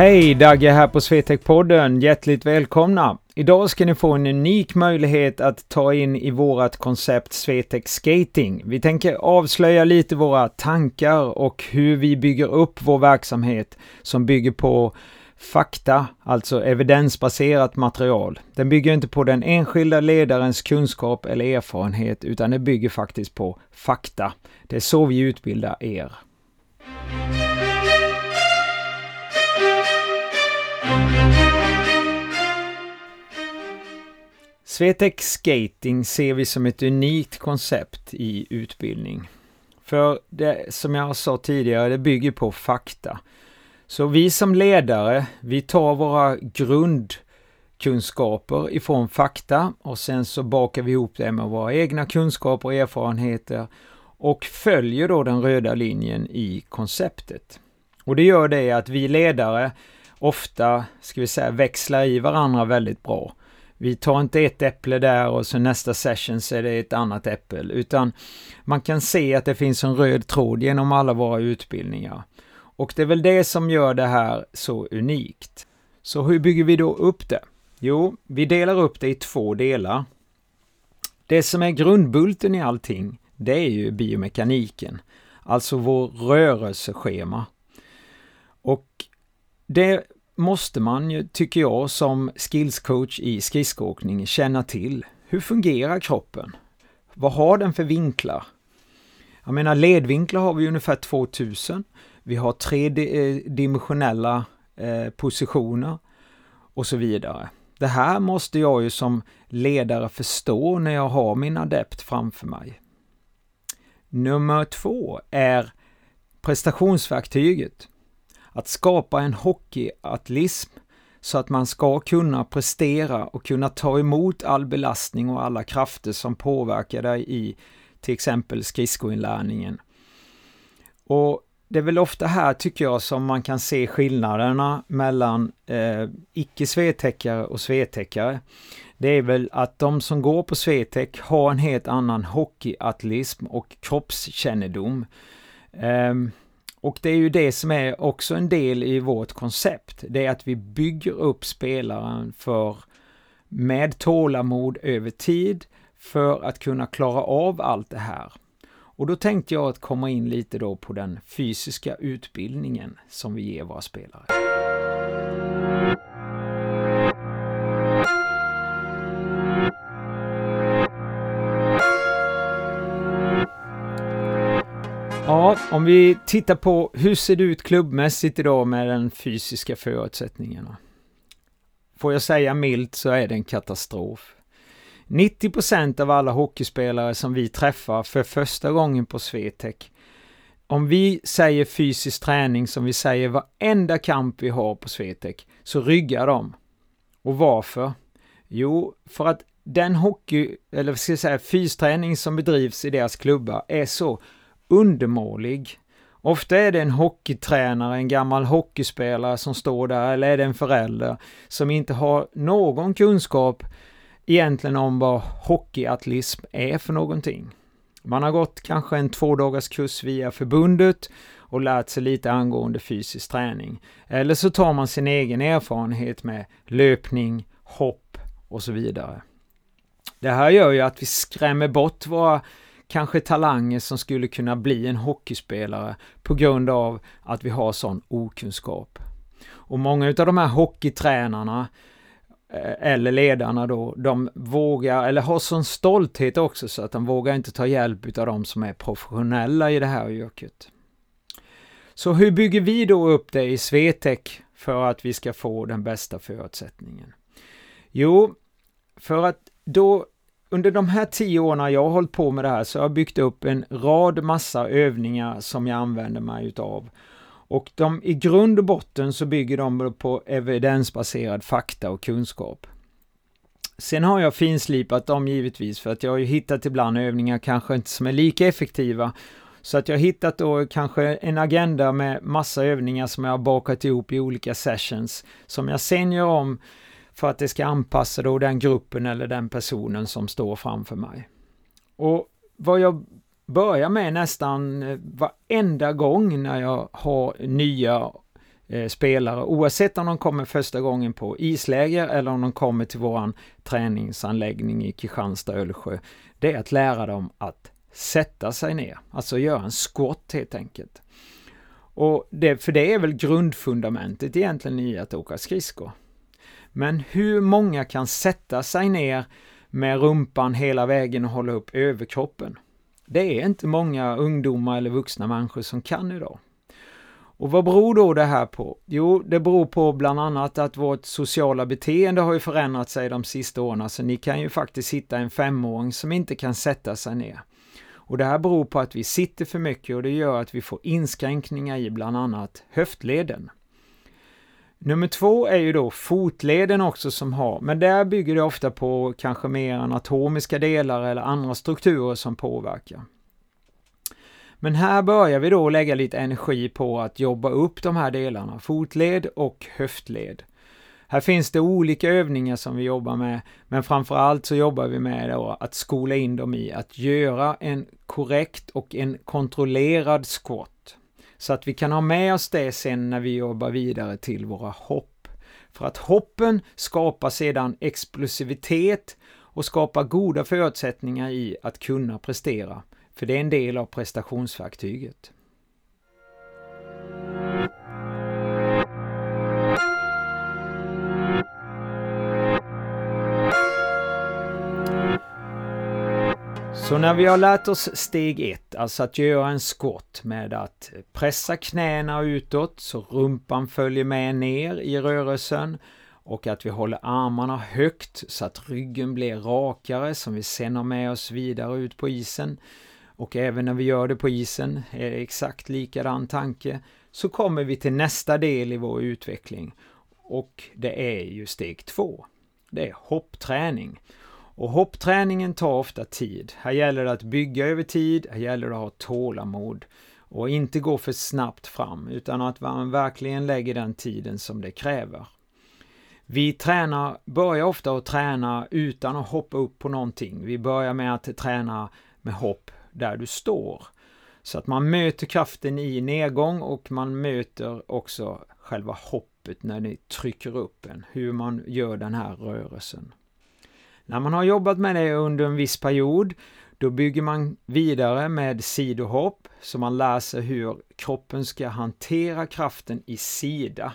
Hej! Dagge här på Swetec-podden. Hjärtligt välkomna! Idag ska ni få en unik möjlighet att ta in i vårat koncept Swetec Skating. Vi tänker avslöja lite våra tankar och hur vi bygger upp vår verksamhet som bygger på fakta, alltså evidensbaserat material. Den bygger inte på den enskilda ledarens kunskap eller erfarenhet utan den bygger faktiskt på fakta. Det är så vi utbildar er. Swetec Skating ser vi som ett unikt koncept i utbildning. För det, som jag sa tidigare, det bygger på fakta. Så vi som ledare, vi tar våra grundkunskaper ifrån fakta och sen så bakar vi ihop det med våra egna kunskaper och erfarenheter och följer då den röda linjen i konceptet. Och det gör det att vi ledare ofta, ska vi säga, växlar i varandra väldigt bra. Vi tar inte ett äpple där och så nästa session så är det ett annat äpple, utan man kan se att det finns en röd tråd genom alla våra utbildningar. Och det är väl det som gör det här så unikt. Så hur bygger vi då upp det? Jo, vi delar upp det i två delar. Det som är grundbulten i allting, det är ju biomekaniken, alltså vår rörelseschema. Och det måste man ju, tycker jag, som skillscoach i skridskoåkning känna till. Hur fungerar kroppen? Vad har den för vinklar? Jag menar ledvinklar har vi ungefär 2000. Vi har tredimensionella eh, eh, positioner och så vidare. Det här måste jag ju som ledare förstå när jag har min adept framför mig. Nummer två är prestationsverktyget att skapa en hockeyatlism så att man ska kunna prestera och kunna ta emot all belastning och alla krafter som påverkar dig i till exempel skridskoinlärningen. Och det är väl ofta här tycker jag som man kan se skillnaderna mellan eh, icke-svetäckare och svetäckare. Det är väl att de som går på svetäck har en helt annan hockeyatlism och kroppskännedom. Eh, och det är ju det som är också en del i vårt koncept. Det är att vi bygger upp spelaren för med tålamod över tid för att kunna klara av allt det här. Och då tänkte jag att komma in lite då på den fysiska utbildningen som vi ger våra spelare. Om vi tittar på hur ser det ut klubbmässigt idag med den fysiska förutsättningarna? Får jag säga milt så är det en katastrof. 90% av alla hockeyspelare som vi träffar för första gången på Swetec, om vi säger fysisk träning som vi säger varenda kamp vi har på Swetec, så ryggar de. Och varför? Jo, för att den hockey, eller ska jag säga fysträning som bedrivs i deras klubbar är så undermålig. Ofta är det en hockeytränare, en gammal hockeyspelare som står där, eller är det en förälder som inte har någon kunskap egentligen om vad hockeyatlism är för någonting. Man har gått kanske en två dagars kurs via förbundet och lärt sig lite angående fysisk träning. Eller så tar man sin egen erfarenhet med löpning, hopp och så vidare. Det här gör ju att vi skrämmer bort våra kanske talanger som skulle kunna bli en hockeyspelare på grund av att vi har sån okunskap. Och många av de här hockeytränarna eh, eller ledarna då, de vågar, eller har sån stolthet också så att de vågar inte ta hjälp av de som är professionella i det här yrket. Så hur bygger vi då upp det i Swetec för att vi ska få den bästa förutsättningen? Jo, för att då under de här tio åren jag har hållit på med det här så har jag byggt upp en rad massa övningar som jag använder mig utav. Och de, i grund och botten så bygger de på evidensbaserad fakta och kunskap. Sen har jag finslipat dem givetvis för att jag har ju hittat ibland övningar kanske inte som är lika effektiva. Så att jag har hittat då kanske en agenda med massa övningar som jag har bakat ihop i olika sessions som jag sen gör om för att det ska anpassa då den gruppen eller den personen som står framför mig. Och vad jag börjar med nästan eh, varenda gång när jag har nya eh, spelare, oavsett om de kommer första gången på isläger eller om de kommer till våran träningsanläggning i Kristianstad, Ölsjö, det är att lära dem att sätta sig ner, alltså göra en squat helt enkelt. Och det, för det är väl grundfundamentet egentligen i att åka skridskor. Men hur många kan sätta sig ner med rumpan hela vägen och hålla upp överkroppen? Det är inte många ungdomar eller vuxna människor som kan idag. Och vad beror då det här på? Jo, det beror på bland annat att vårt sociala beteende har ju förändrat sig de sista åren, så ni kan ju faktiskt hitta en femåring som inte kan sätta sig ner. Och det här beror på att vi sitter för mycket och det gör att vi får inskränkningar i bland annat höftleden. Nummer två är ju då fotleden också som har, men där bygger det ofta på kanske mer anatomiska delar eller andra strukturer som påverkar. Men här börjar vi då lägga lite energi på att jobba upp de här delarna, fotled och höftled. Här finns det olika övningar som vi jobbar med, men framförallt så jobbar vi med då att skola in dem i att göra en korrekt och en kontrollerad squat. Så att vi kan ha med oss det sen när vi jobbar vidare till våra hopp. För att hoppen skapar sedan explosivitet och skapar goda förutsättningar i att kunna prestera. För det är en del av prestationsverktyget. Så när vi har lärt oss steg ett, alltså att göra en skott med att pressa knäna utåt så rumpan följer med ner i rörelsen och att vi håller armarna högt så att ryggen blir rakare som vi sen har med oss vidare ut på isen. Och även när vi gör det på isen är det exakt likadan tanke. Så kommer vi till nästa del i vår utveckling och det är ju steg två. Det är hoppträning. Och hoppträningen tar ofta tid. Här gäller det att bygga över tid, här gäller det att ha tålamod och inte gå för snabbt fram utan att man verkligen lägger den tiden som det kräver. Vi tränar, börjar ofta att träna utan att hoppa upp på någonting. Vi börjar med att träna med hopp där du står. Så att man möter kraften i nedgång och man möter också själva hoppet när ni trycker upp en, hur man gör den här rörelsen. När man har jobbat med det under en viss period, då bygger man vidare med sidohopp, så man lär sig hur kroppen ska hantera kraften i sida.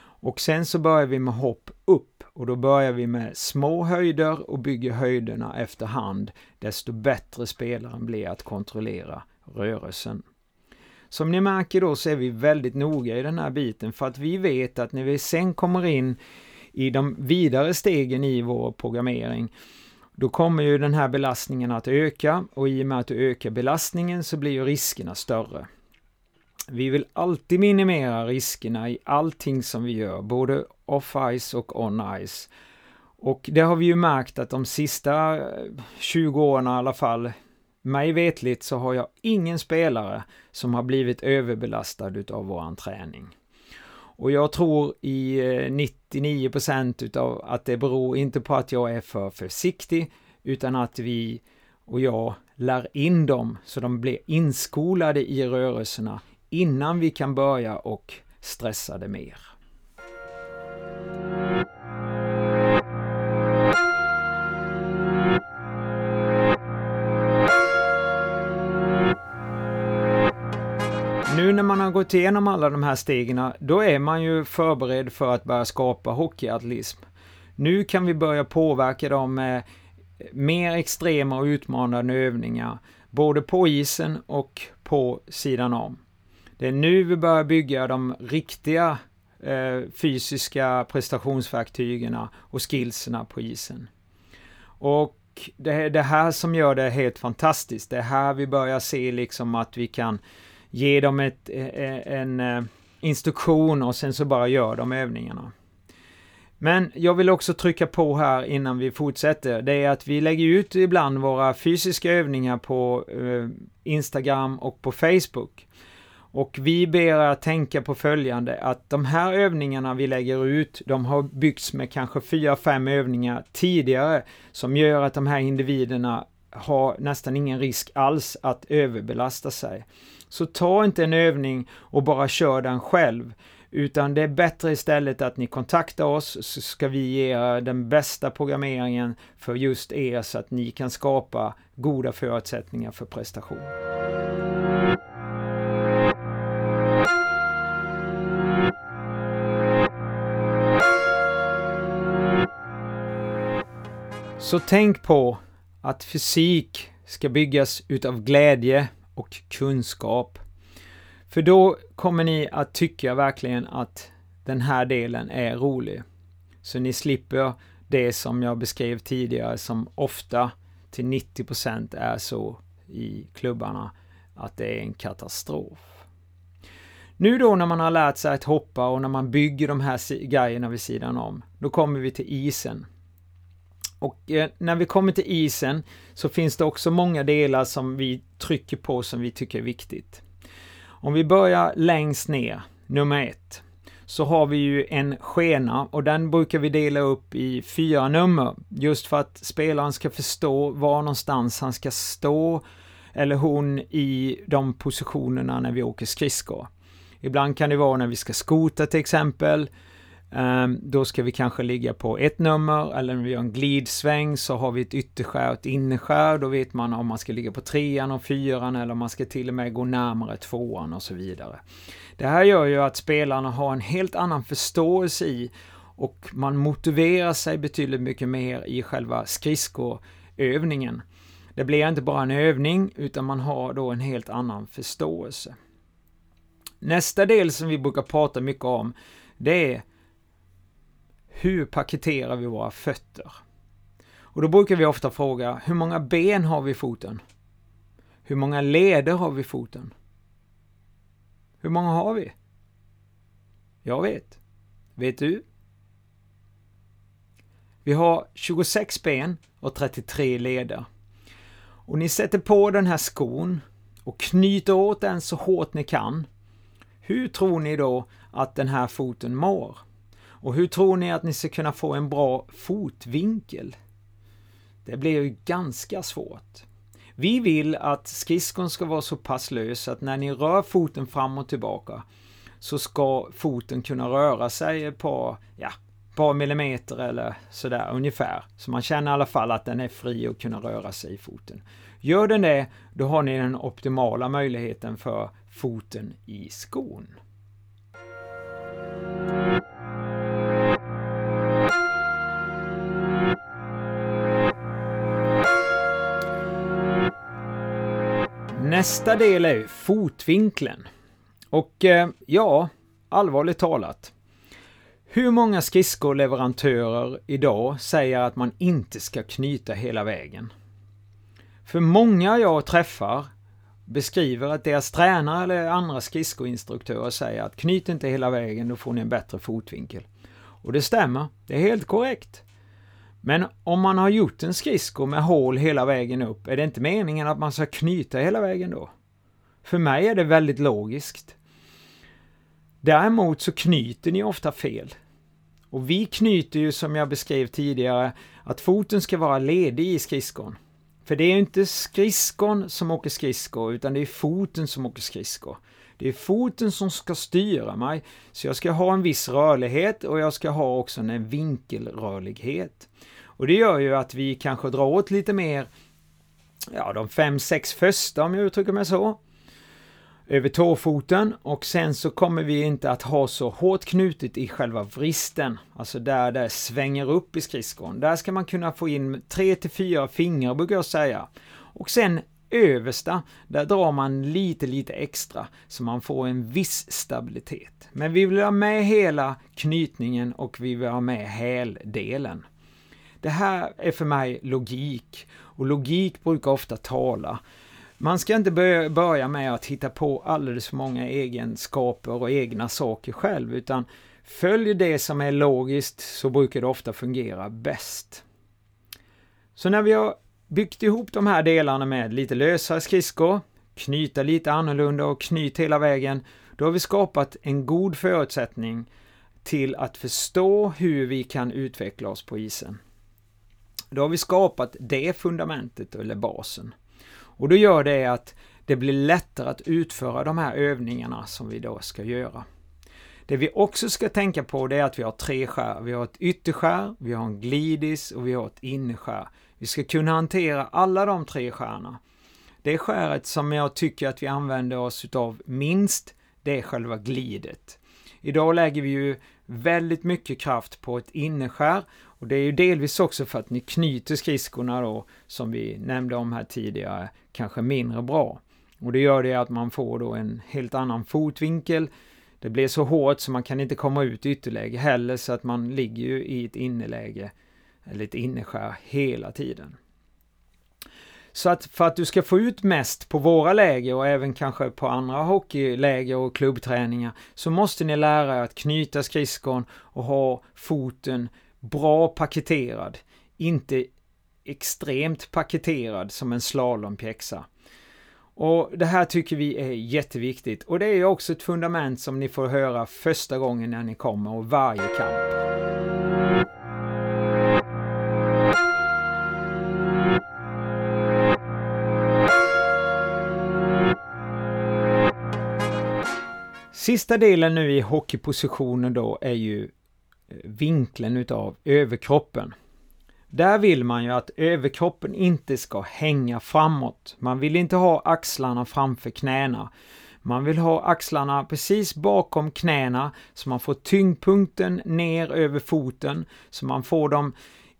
Och sen så börjar vi med hopp upp och då börjar vi med små höjder och bygger höjderna efterhand, desto bättre spelaren blir att kontrollera rörelsen. Som ni märker då så är vi väldigt noga i den här biten för att vi vet att när vi sen kommer in i de vidare stegen i vår programmering, då kommer ju den här belastningen att öka och i och med att du ökar belastningen så blir ju riskerna större. Vi vill alltid minimera riskerna i allting som vi gör, både off-ice och on-ice. Och det har vi ju märkt att de sista eh, 20 åren i alla fall, mig vetligt så har jag ingen spelare som har blivit överbelastad utav våran träning. Och jag tror i eh, 99% utav att det beror inte på att jag är för försiktig, utan att vi och jag lär in dem så de blir inskolade i rörelserna innan vi kan börja och stressa det mer. Man har gått igenom alla de här stegen, då är man ju förberedd för att börja skapa hockeyatletism. Nu kan vi börja påverka dem med mer extrema och utmanande övningar, både på isen och på sidan om. Det är nu vi börjar bygga de riktiga eh, fysiska prestationsverktygen och skillserna på isen. Och det är det här som gör det helt fantastiskt. Det är här vi börjar se liksom att vi kan ge dem ett, eh, eh, en eh, instruktion och sen så bara gör de övningarna. Men jag vill också trycka på här innan vi fortsätter, det är att vi lägger ut ibland våra fysiska övningar på Instagram och på Facebook. Och vi ber er tänka på följande, att de här övningarna vi lägger ut, de har byggts med kanske fyra, fem övningar tidigare, som gör att de här individerna har nästan ingen risk alls att överbelasta sig. Så ta inte en övning och bara kör den själv, utan det är bättre istället att ni kontaktar oss så ska vi ge er den bästa programmeringen för just er så att ni kan skapa goda förutsättningar för prestation. Så tänk på att fysik ska byggas utav glädje och kunskap. För då kommer ni att tycka verkligen att den här delen är rolig. Så ni slipper det som jag beskrev tidigare som ofta till 90% är så i klubbarna att det är en katastrof. Nu då när man har lärt sig att hoppa och när man bygger de här grejerna vid sidan om, då kommer vi till isen. Och eh, när vi kommer till isen så finns det också många delar som vi trycker på som vi tycker är viktigt. Om vi börjar längst ner, nummer ett, så har vi ju en skena och den brukar vi dela upp i fyra nummer, just för att spelaren ska förstå var någonstans han ska stå, eller hon, i de positionerna när vi åker skridskor. Ibland kan det vara när vi ska skota till exempel, Um, då ska vi kanske ligga på ett nummer, eller när vi gör en glidsväng så har vi ett ytterskär och ett innerskär. Då vet man om man ska ligga på trean och fyran eller om man ska till och med gå närmare tvåan och så vidare. Det här gör ju att spelarna har en helt annan förståelse i och man motiverar sig betydligt mycket mer i själva skridskoövningen. Det blir inte bara en övning, utan man har då en helt annan förståelse. Nästa del som vi brukar prata mycket om, det är hur paketerar vi våra fötter? Och då brukar vi ofta fråga, hur många ben har vi i foten? Hur många leder har vi i foten? Hur många har vi? Jag vet. Vet du? Vi har 26 ben och 33 leder. Och ni sätter på den här skon och knyter åt den så hårt ni kan. Hur tror ni då att den här foten mår? Och hur tror ni att ni ska kunna få en bra fotvinkel? Det blir ju ganska svårt. Vi vill att skridskon ska vara så pass lös att när ni rör foten fram och tillbaka så ska foten kunna röra sig ett par, ja, par millimeter eller sådär ungefär. Så man känner i alla fall att den är fri att kunna röra sig i foten. Gör den det, då har ni den optimala möjligheten för foten i skon. Nästa del är fotvinkeln. Och eh, ja, allvarligt talat. Hur många skridskoleverantörer idag säger att man inte ska knyta hela vägen? För många jag träffar beskriver att deras tränare eller andra skridskoinstruktörer säger att knyt inte hela vägen, då får ni en bättre fotvinkel. Och det stämmer, det är helt korrekt. Men om man har gjort en skridsko med hål hela vägen upp, är det inte meningen att man ska knyta hela vägen då? För mig är det väldigt logiskt. Däremot så knyter ni ofta fel. Och vi knyter ju som jag beskrev tidigare att foten ska vara ledig i skridskon. För det är ju inte skridskon som åker skridskor, utan det är foten som åker skridskor. Det är foten som ska styra mig, så jag ska ha en viss rörlighet och jag ska ha också en vinkelrörlighet. Och det gör ju att vi kanske drar åt lite mer, ja de fem, sex första om jag uttrycker mig så, över tåfoten och sen så kommer vi inte att ha så hårt knutet i själva vristen, alltså där det svänger upp i skridskon. Där ska man kunna få in tre till fyra fingrar brukar jag säga. Och sen översta, där drar man lite, lite extra så man får en viss stabilitet. Men vi vill ha med hela knytningen och vi vill ha med häldelen. Det här är för mig logik och logik brukar ofta tala. Man ska inte börja med att hitta på alldeles för många egenskaper och egna saker själv, utan Följ det som är logiskt så brukar det ofta fungera bäst. Så när vi har byggt ihop de här delarna med lite lösare skridskor, knyta lite annorlunda och knyt hela vägen, då har vi skapat en god förutsättning till att förstå hur vi kan utveckla oss på isen. Då har vi skapat det fundamentet, eller basen. Och då gör det att det blir lättare att utföra de här övningarna som vi då ska göra. Det vi också ska tänka på det är att vi har tre skär. Vi har ett ytterskär, vi har en glidis och vi har ett innerskär. Vi ska kunna hantera alla de tre skärna. Det skäret som jag tycker att vi använder oss utav minst, det är själva glidet. Idag lägger vi ju väldigt mycket kraft på ett innerskär och det är ju delvis också för att ni knyter skridskorna då, som vi nämnde om här tidigare, kanske mindre bra. Och det gör det att man får då en helt annan fotvinkel. Det blir så hårt så man kan inte komma ut i ytterläge heller så att man ligger ju i ett innerläge, eller ett innerskär hela tiden. Så att för att du ska få ut mest på våra läger och även kanske på andra hockeyläger och klubbträningar så måste ni lära er att knyta skridskon och ha foten bra paketerad. Inte extremt paketerad som en slalompjäxa. Och det här tycker vi är jätteviktigt och det är också ett fundament som ni får höra första gången när ni kommer och varje kamp. Sista delen nu i hockeypositionen då är ju eh, vinkeln utav överkroppen. Där vill man ju att överkroppen inte ska hänga framåt. Man vill inte ha axlarna framför knäna. Man vill ha axlarna precis bakom knäna så man får tyngdpunkten ner över foten så man får dem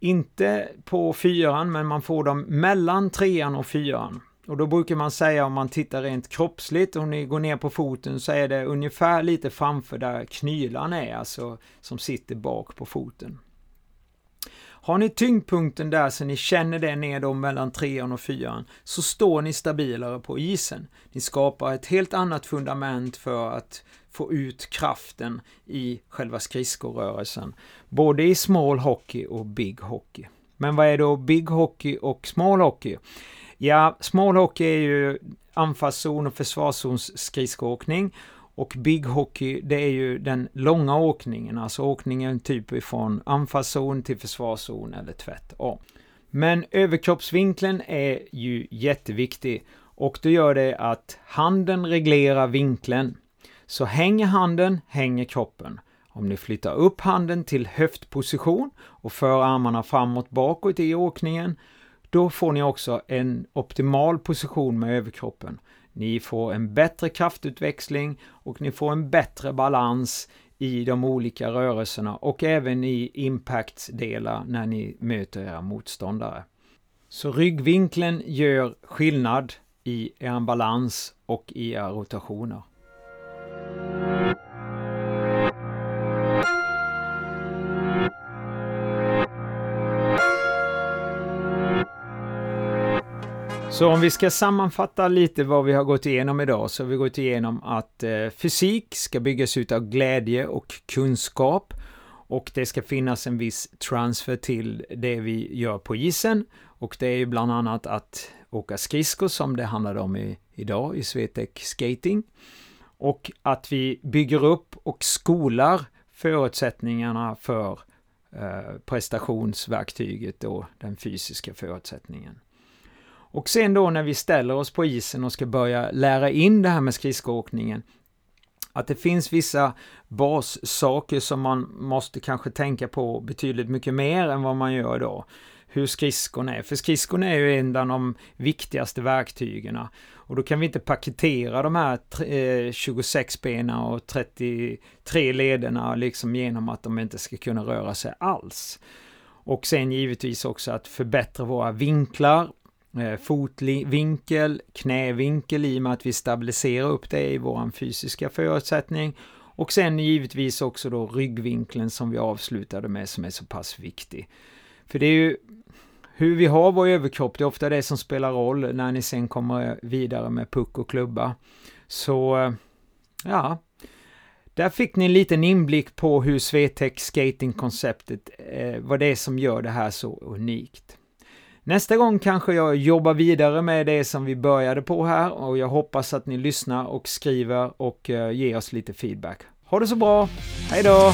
inte på fyran men man får dem mellan trean och fyran. Och då brukar man säga om man tittar rent kroppsligt, om ni går ner på foten så är det ungefär lite framför där knylan är, alltså som sitter bak på foten. Har ni tyngdpunkten där så ni känner det ner då mellan trean och fyran så står ni stabilare på isen. Ni skapar ett helt annat fundament för att få ut kraften i själva skridskorörelsen. Både i small hockey och big hockey. Men vad är då big hockey och small hockey? Ja, small hockey är ju anfallszon och försvarszons skridskoåkning och big hockey, det är ju den långa åkningen, alltså åkningen typ ifrån anfallszon till försvarszon eller tvärtom. Men överkroppsvinkeln är ju jätteviktig och det gör det att handen reglerar vinkeln. Så hänger handen, hänger kroppen. Om ni flyttar upp handen till höftposition och för armarna framåt bakåt i åkningen, då får ni också en optimal position med överkroppen. Ni får en bättre kraftutväxling och ni får en bättre balans i de olika rörelserna och även i impactdelar när ni möter era motståndare. Så ryggvinkeln gör skillnad i er balans och i era rotationer. Så om vi ska sammanfatta lite vad vi har gått igenom idag så har vi gått igenom att eh, fysik ska byggas ut av glädje och kunskap och det ska finnas en viss transfer till det vi gör på isen och det är ju bland annat att åka skridskor som det handlade om i, idag i Swetec Skating och att vi bygger upp och skolar förutsättningarna för eh, prestationsverktyget och den fysiska förutsättningen. Och sen då när vi ställer oss på isen och ska börja lära in det här med skridskoåkningen, att det finns vissa bassaker som man måste kanske tänka på betydligt mycket mer än vad man gör idag. Hur skridskon är, för skridskon är ju en av de viktigaste verktygen. Och då kan vi inte paketera de här 26 eh, benen och 33 lederna liksom genom att de inte ska kunna röra sig alls. Och sen givetvis också att förbättra våra vinklar Eh, fotvinkel, knävinkel i och med att vi stabiliserar upp det i vår fysiska förutsättning. Och sen givetvis också då ryggvinkeln som vi avslutade med som är så pass viktig. För det är ju hur vi har vår överkropp, det är ofta det som spelar roll när ni sen kommer vidare med puck och klubba. Så eh, ja, Där fick ni en liten inblick på hur Swetec Skating-konceptet, eh, vad det är som gör det här så unikt. Nästa gång kanske jag jobbar vidare med det som vi började på här och jag hoppas att ni lyssnar och skriver och eh, ger oss lite feedback. Ha det så bra, hej då!